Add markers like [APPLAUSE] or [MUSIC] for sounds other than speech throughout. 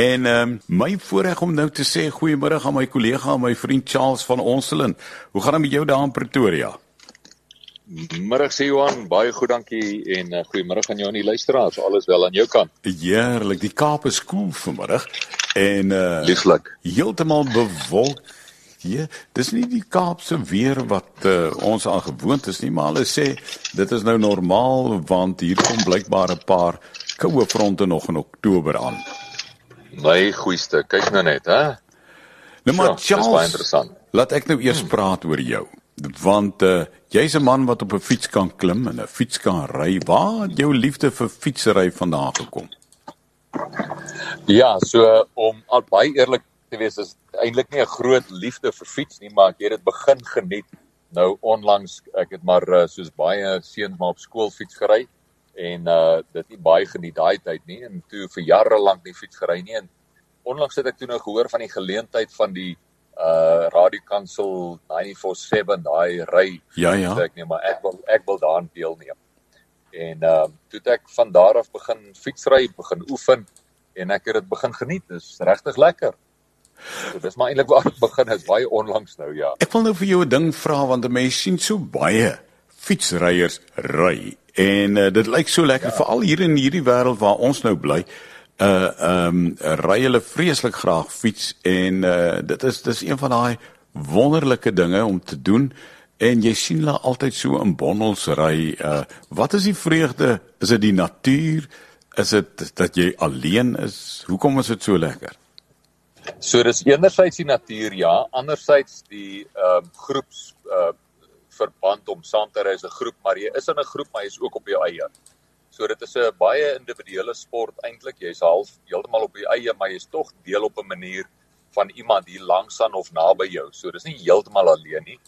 En ehm um, my voorreg om nou te sê goeiemôre aan my kollega my vriend Charles van Onselen. Hoe gaan dit met jou daar in Pretoria? Middag sê Johan, baie goed dankie en uh, goeiemôre aan jou en die luisteraars. Alles wel aan jou kant? Heerlik. Die Kaap is koel cool vanmiddag en uh lieflik. Heeltemal bewolk. Ja, dis nie die Kaapse weer wat uh, ons aan gewoond is nie, maar hulle sê dit is nou normaal want hier kom blykbaar 'n paar koue fronte nog in Oktober aan. My goeieste, kyk nou net, hè. Nou maar ja, Charles, laat ek nou eers hmm. praat oor jou. Want uh, jy's 'n man wat op 'n fiets kan klim en 'n fiets kan ry. Waar het jou liefde vir fietsry vandaan gekom? Ja, so om al baie eerlik te wees is eintlik nie 'n groot liefde vir fiets nie, maar ek het dit begin geniet nou onlangs. Ek het maar uh, soos baie seuns maar op skool fiets gery en uh dit nie baie geniet daai tyd nie en toe vir jare lank nie fiets gery nie en onlangs het ek toe nou gehoor van die geleentheid van die uh radiokansel 947 daai ry. Ja ja. Ek nee maar ek wil ek wil daaraan deelneem. En uh toe ek van daar af begin fietsry begin oefen en ek het dit begin geniet. Dis regtig lekker. So dis maar eintlik waar ek begin is baie onlangs nou ja. Ek wil nou vir jou 'n ding vra want mense sien so baie fietsryers ry En uh, dit lyk so lekker ja. veral hier in hierdie wêreld waar ons nou bly. Uh ehm um, ry hulle vreeslik graag fiets en uh dit is dis een van daai wonderlike dinge om te doen en jy sien hulle altyd so in bondels ry. Uh wat is die vreugde? Is dit die natuur? Is dit dat jy alleen is? Hoekom is dit so lekker? So dis enerzijds die natuur ja, anderzijds die ehm uh, groeps uh verband om saam te ry as 'n groep, maar jy is in 'n groep, maar jy is ook op jou eie. So dit is 'n baie individuele sport eintlik. Jy's half heeltemal op jou eie, maar jy's tog deel op 'n manier van iemand hier langs aan of naby jou. So dis nie heeltemal alleen nie.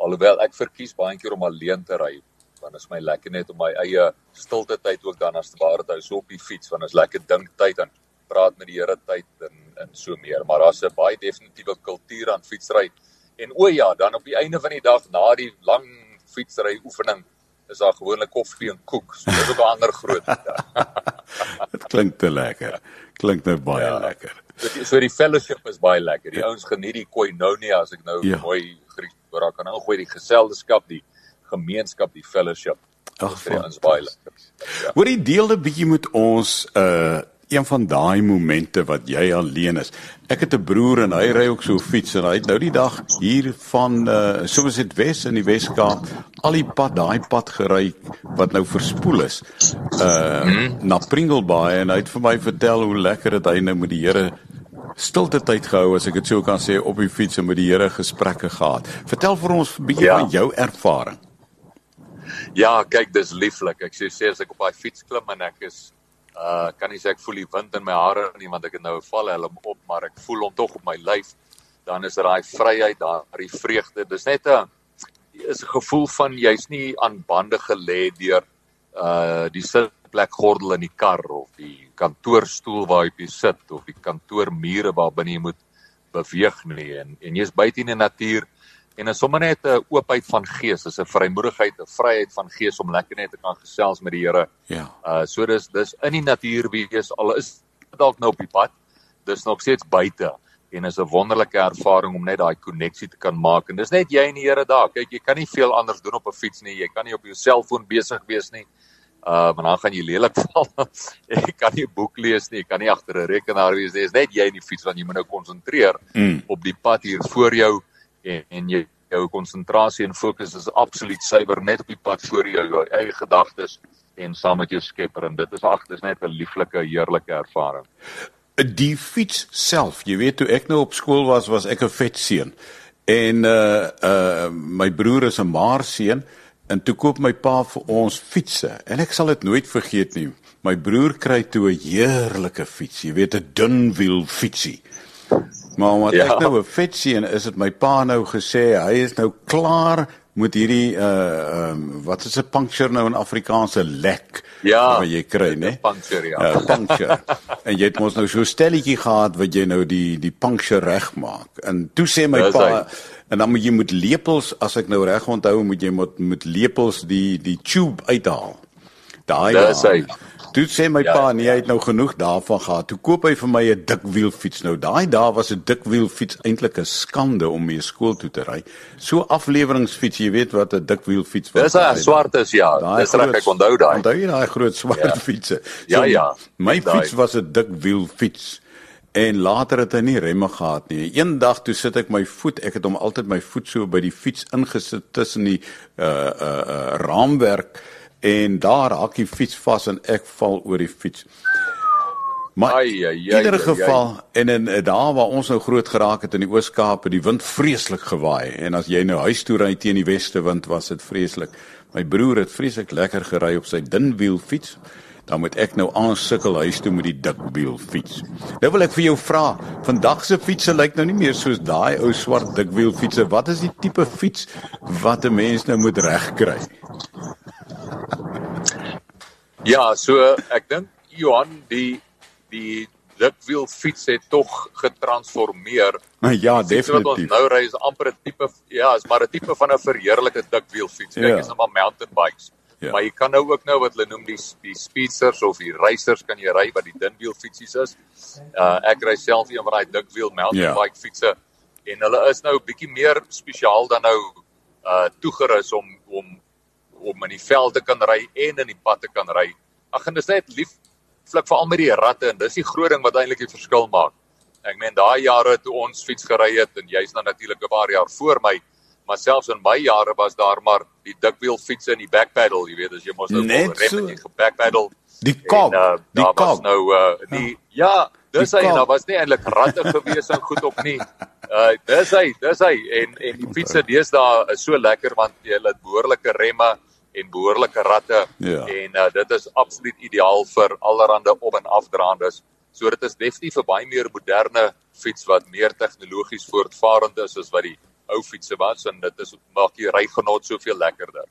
Alhoewel ek verkies baie keer om alleen te ry, want dit is my lekker net om my eie stilte tyd ook dan as te ware te hou so op die fiets, want dit is lekker dink tyd en praat met die Here tyd en en so meer. Maar daar's 'n baie definitiewe kultuur aan fietsry. En o ja, dan op die einde van die dag na die lang fietsry oefening is daar gewoonlik koffie en koek. So dit is ook 'n ander groot. [LAUGHS] [LAUGHS] Dit klink te lekker. Klink nou baie ja. lekker. So die fellowship is baie lekker. Die ouens geniet die koinonia as ek nou ja. mooi Grieks hoor. Daar kan nou gooi die geselskap, die gemeenskap, die fellowship. Ag, vir ons baie lekker. Ja. Hoor die deelde bietjie met ons uh een van daai momente wat jy alleen is. Ek het 'n broer en hy ry ook so fiets en hy het nou die dag hier van uh soos dit Wes in die Weskaap al die pad daai pad gery wat nou verspoel is. Uh hmm. na Pringlebaai en hy het vir my vertel hoe lekker dit hy nou met die Here stilte tyd gehou as ek dit sou kan sê op die fiets en met die Here gesprekke gehad. Vertel vir ons 'n bietjie ja. van jou ervaring. Ja, kyk, dis lieflik. Ek sê sê as ek op daai fiets klim en ek is Uh kan nie sê ek voel die wind in my hare nie want ek het nou 'n valhelm op, maar ek voel hom tog op my lyf. Dan is daai vryheid, daai vreugde. Dis net 'n is 'n gevoel van jy's nie aan bande gelê deur uh die sitplek gordel in die kar of die kantoorstoel waar jy sit of die kantoormure waar binne jy moet beweeg nie en en jy's buite in die natuur en is sommer net 'n oopheid van gees, is 'n vrymoedigheid, 'n vryheid van gees om lekker net te kan gesels met die Here. Ja. Uh so dis dis in die natuur wees al is dalk nou op die pad, dis nog steeds buite en is 'n wonderlike ervaring om net daai koneksie te kan maak en dis net jy en die Here daar. Kyk, jy kan nie veel anders doen op 'n fiets nie. Jy kan nie op jou selfoon besig wees nie. Uh maar dan gaan jy lelik [LAUGHS] val. jy kan nie 'n boek lees nie, jy kan nie agter 'n rekenaar wees nie. Dis net jy en die fiets wat jy moet nou konsentreer mm. op die pad hier voor jou en, en jy jou konsentrasie en fokus is absoluut suiwer net op die pad voor jou jou eie gedagtes en saam met jou Skepper en dit is ag dis net 'n lieflike heerlike ervaring. Die fiets self, jy weet toe ek nou op skool was, was ek 'n vet seun. En uh uh my broer is 'n maar seun en toe koop my pa vir ons fietsse en ek sal dit nooit vergeet nie. My broer kry toe 'n heerlike fiets, jy weet 'n dunwiel fietsie. Maar wat ja. ek nou 'n vet sien is dit my pa nou gesê hy is nou klaar met hierdie uh um, wat is 'n puncture nou in Afrikaanse lek ja, wat jy kry nê? Puncture ja. Uh, puncture. en jy het mos nou so stelletjie gehad wat jy nou die die puncture regmaak. En toe sê my pa hy. en dan moet jy met lepels as ek nou reg onthou moet jy met met lepels die die tube uithaal. Daai Dis hy. Toe sê my ja, pa, nee, hy het nou genoeg daarvan gehad. Toe koop hy vir my 'n dikwielfiets. Nou daai dae was 'n dikwielfiets eintlik 'n skande om mee skool toe te ry. So afleweringsfiets, jy weet wat 'n dikwielfiets was. Dis 'n swart is ja. Dis reg ek onthou daai. Onthou jy daai groot swart ja. fietsse? So, ja ja. My fiets was 'n dikwielfiets. En later het hy nie remme gehad nie. Eendag toe sit ek my voet, ek het hom altyd my voet so by die fiets ingesit tussen die uh uh, uh raamwerk en daar hak die fiets vas en ek val oor die fiets. Maar ai, ai, ai, in ieder geval ai, ai. en in eh, daar waar ons nou groot geraak het in die Oos-Kaap het die wind vreeslik gewaai en as jy nou huis toe ry teen die weste wind was dit vreeslik. My broer het vreeslik lekker gery op sy dunwiel fiets. Dan moet ek nou aansukkel huis toe met die dikwiel fiets. Nou wil ek vir jou vra, vandag se fietsse lyk nou nie meer soos daai ou swart dikwiel fietsse. Wat is die tipe fiets wat 'n mens nou moet regkry? Ja, so ek dink Johan die die dikwiel fiets het tog getransformeer. Ja, definitief. Wat ons nou ry is amper 'n tipe ja, is maar 'n tipe van 'n verheerlike dikwiel fiets. Kyk, ja. is nou maar mountain bikes. Ja. Maar jy kan nou ook nou wat hulle noem die die speedsters of die racers kan jy ry wat die dunwiel fietsies is. Uh ek ry self een van daai dikwiel mountain ja. bike fietsse en hulle is nou bietjie meer spesiaal dan nou uh toegerus om om om in die veld te kan ry en in die pad te kan ry. Ag en dis net lief flik veral met die ratte en dis die groot ding wat eintlik die verskil maak. Ek meen daai jare toe ons fiets gery het en jy's dan natuurlik 'n paar jaar voor my, maar selfs in my jare was daar maar die dikwiel fiets en die backpedal, jy weet as jy mos nou rem so. en jy gebackpedal. Die kop. Uh, die kop. Nou uh die ja, dis hy, daar was nie eintlik ratte gewees en goed op nie. Uh dis hy, dis hy en en die fietsse deesdae is so lekker want jy het behoorlike remme en behoorlike ratte ja. en uh, dit is absoluut ideaal vir allerlei op en afdraandes. So dit is definitief 'n baie meer moderne fiets wat meer tegnologies voortvarend is as wat die ou fietsse was en dit is maak die rygenot soveel lekkerder.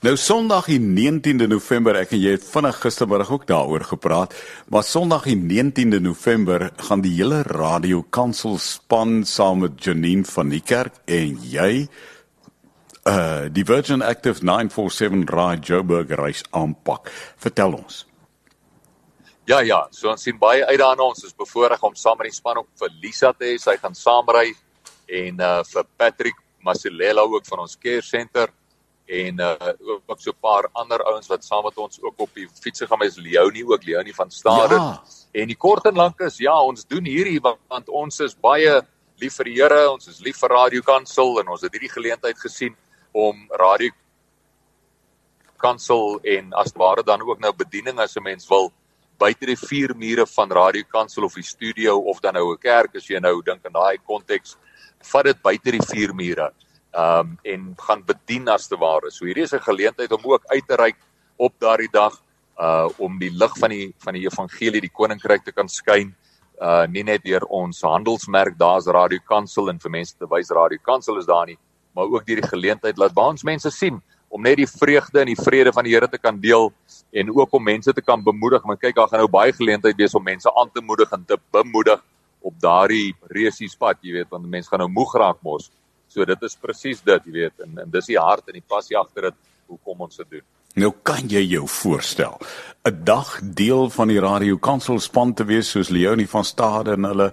Nou Sondag die 19de November, ek en jy het vinnig gistermiddag ook daaroor gepraat, maar Sondag die 19de November gaan die hele Radio Kansel span saam met Janine van die kerk en jy uh die Virgin Active 947 Ride Joburg reis aanpak. Vertel ons. Ja ja, so ons sien baie uit daarna. Ons is bevoorreg om saam met die span ook vir Lisa te hê. Sy gaan saamry en uh vir Patrick Masilela ook van ons care center en uh ook so 'n paar ander ouens wat saam met ons ook op die fietsie gaan is Leonie ook Leonie van Stade. Ja. En die kort en lank is ja, ons doen hierdie want, want ons is baie lief vir die Here, ons is lief vir Radio Kansel en ons het hierdie geleentheid gesien om radio kansel en as ware dan ook nou bediening as 'n mens wil buite die vier mure van radio kansel of die studio of dan nou 'n kerk as jy nou dink in daai konteks vat dit buite die vier mure um en gaan bedien as te ware. So hierdie is 'n geleentheid om ook uit te reik op daardie dag uh om die lig van die van die evangelie die koninkryk te kan skyn uh nie net deur ons handelsmerk daar's radio kansel en vir mense te wys radio kansel is daar nie maar ook deur die geleentheid laat baans mense sien om net die vreugde en die vrede van die Here te kan deel en ook om mense te kan bemoedig. Want kyk, daar gaan nou baie geleentheid wees om mense aan te moedig en te bemoedig op daardie resiespad, jy weet, want mense gaan nou moeg raak mos. So dit is presies dit, jy weet, en, en dis die hart en die passie agter dit hoekom ons dit doen. Nou kan jy jou voorstel 'n dag deel van die radio kanselspan te wees soos Leonie van Stade en hulle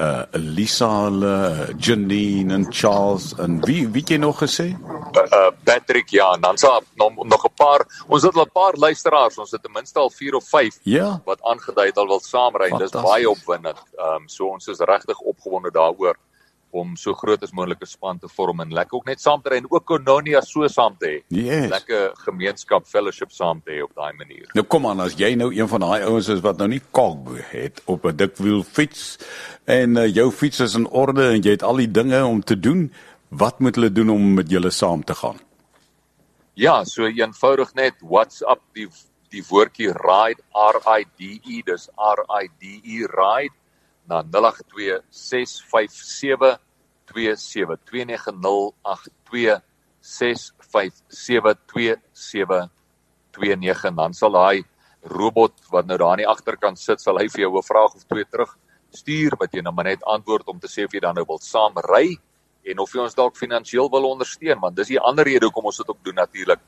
uh Elisa hulle Janine en Charles en wie wie jy nog gesê? Uh Patrick ja, dan sa nog nog 'n paar ons het al 'n paar luisteraars, ons het ten minste al 4 of 5 ja? wat aangedui het al wil saamry. Dis baie opwindend. Ehm um, so ons is regtig opgewonde daaroor om so groot as moontlike span te vorm en lekker ook net saam te ry en ook Kononia so saam te hê. Yes. Lekker gemeenskap fellowship saam te hê op daai manier. Nou kom aan as jy nou een van daai ouens is wat nou nie kalk het op 'n dikwiel fiets en uh, jou fiets is in orde en jy het al die dinge om te doen, wat moet hulle doen om met julle saam te gaan? Ja, so eenvoudig net WhatsApp die die woordjie ride R I D E dis R I D E ride na 082657 08272982 dan sal daai robot wat nou daar aan die agterkant sit sal hy vir jou 'n vraag of twee terug stuur wat jy nou maar net antwoord om te sê of jy dan nou wil saam ry en of jy ons dalk finansiëel wil ondersteun want dis die ander rede hoekom ons dit ook doen natuurlik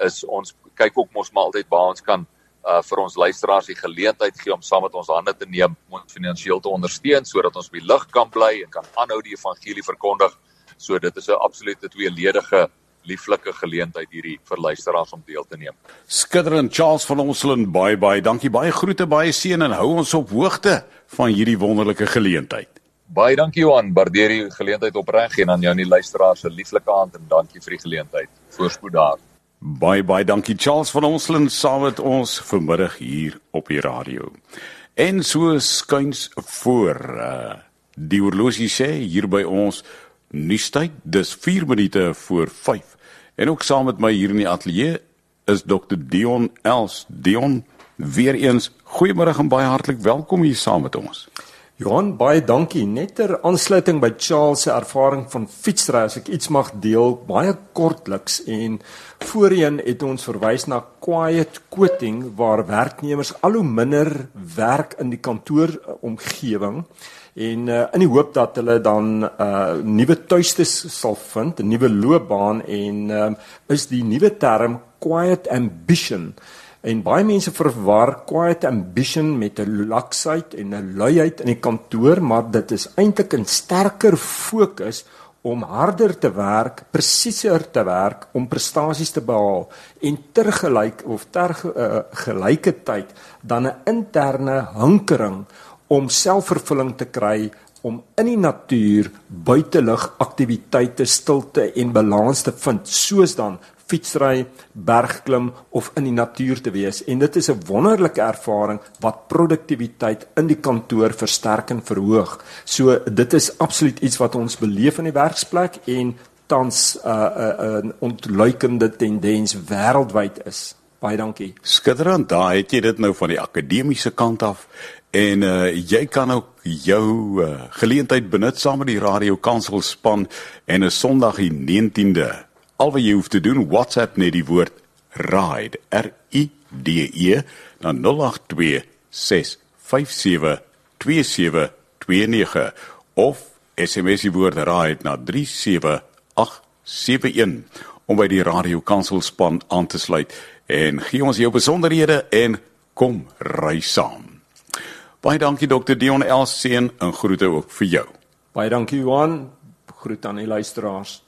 is ons kyk ook mos maar altyd waar ons kan uh vir ons luisteraars die geleentheid gee om saam met ons hande te neem om ons finansiëel te ondersteun sodat ons op die lig kan bly en kan aanhou die evangelie verkondig. So dit is 'n absolute tweeledige lieflike geleentheid hierdie vir luisteraars om deel te neem. Skitterend Charles van Onselen baie baie dankie baie groete baie seën en hou ons op hoogte van hierdie wonderlike geleentheid. Baie dankie Johan, waardeer die geleentheid opreg en aan jou en die luisteraars se lieflike hand en dankie vir die geleentheid. Voorspoed daar. Baie baie dankie Charles. Van Onselen saam met ons vanmiddag hier op die radio. En so skuins voor uh, die horlosie sê hier by ons nuustyd dis 4 minute voor 5 en ook saam met my hier in die ateljee is Dr Dion Els. Dion weer eens goeiemôre en baie hartlik welkom hier saam met ons Johan baie dankie net ter aansluiting by Charles se ervaring van fietsry as ek iets mag deel baie kortliks en voorheen het ons verwys na quiet quitting waar werknemers al hoe minder werk in die kantoor omgewing en uh, in die hoop dat hulle dan 'n uh, nuwe tuiste sal vind, 'n nuwe loopbaan en uh, is die nuwe term quiet ambition. En baie mense verwar quiet ambition met 'n laksheid en 'n luiheid in die kantoor, maar dit is eintlik 'n sterker fokus om harder te werk, presieser te werk om prestasies te behaal en tergelyk of ter uh, gelyke tyd dan 'n interne hinkering om selfvervulling te kry om in die natuur buitelug aktiwiteite stilte en balans te vind soos dan fietsry, bergklim of in die natuur te wees en dit is 'n wonderlike ervaring wat produktiwiteit in die kantoor versterk en verhoog. So dit is absoluut iets wat ons beleef in die werksplek en tans 'n uh, 'n uh, uh, ontluikende tendens wêreldwyd is. Baie dankie. Skitterend, daai het jy dit nou van die akademiese kant af En uh jy kan ook jou uh, geleentheid benut saam met die Radio Kansel span en 'n Sondag die 19de. Al wat jy hoef te doen, WhatsApp net die woord RIDE R I D E na 0826572729 of SMS die woord RIDE na 37871 om by die Radio Kansel span aan te sluit en gee ons jou besonderhede en kom ry saam. Baie dankie dokter Dion Elseen en groete ook vir jou. Baie dankie Johan. Groet aan die luisteraars.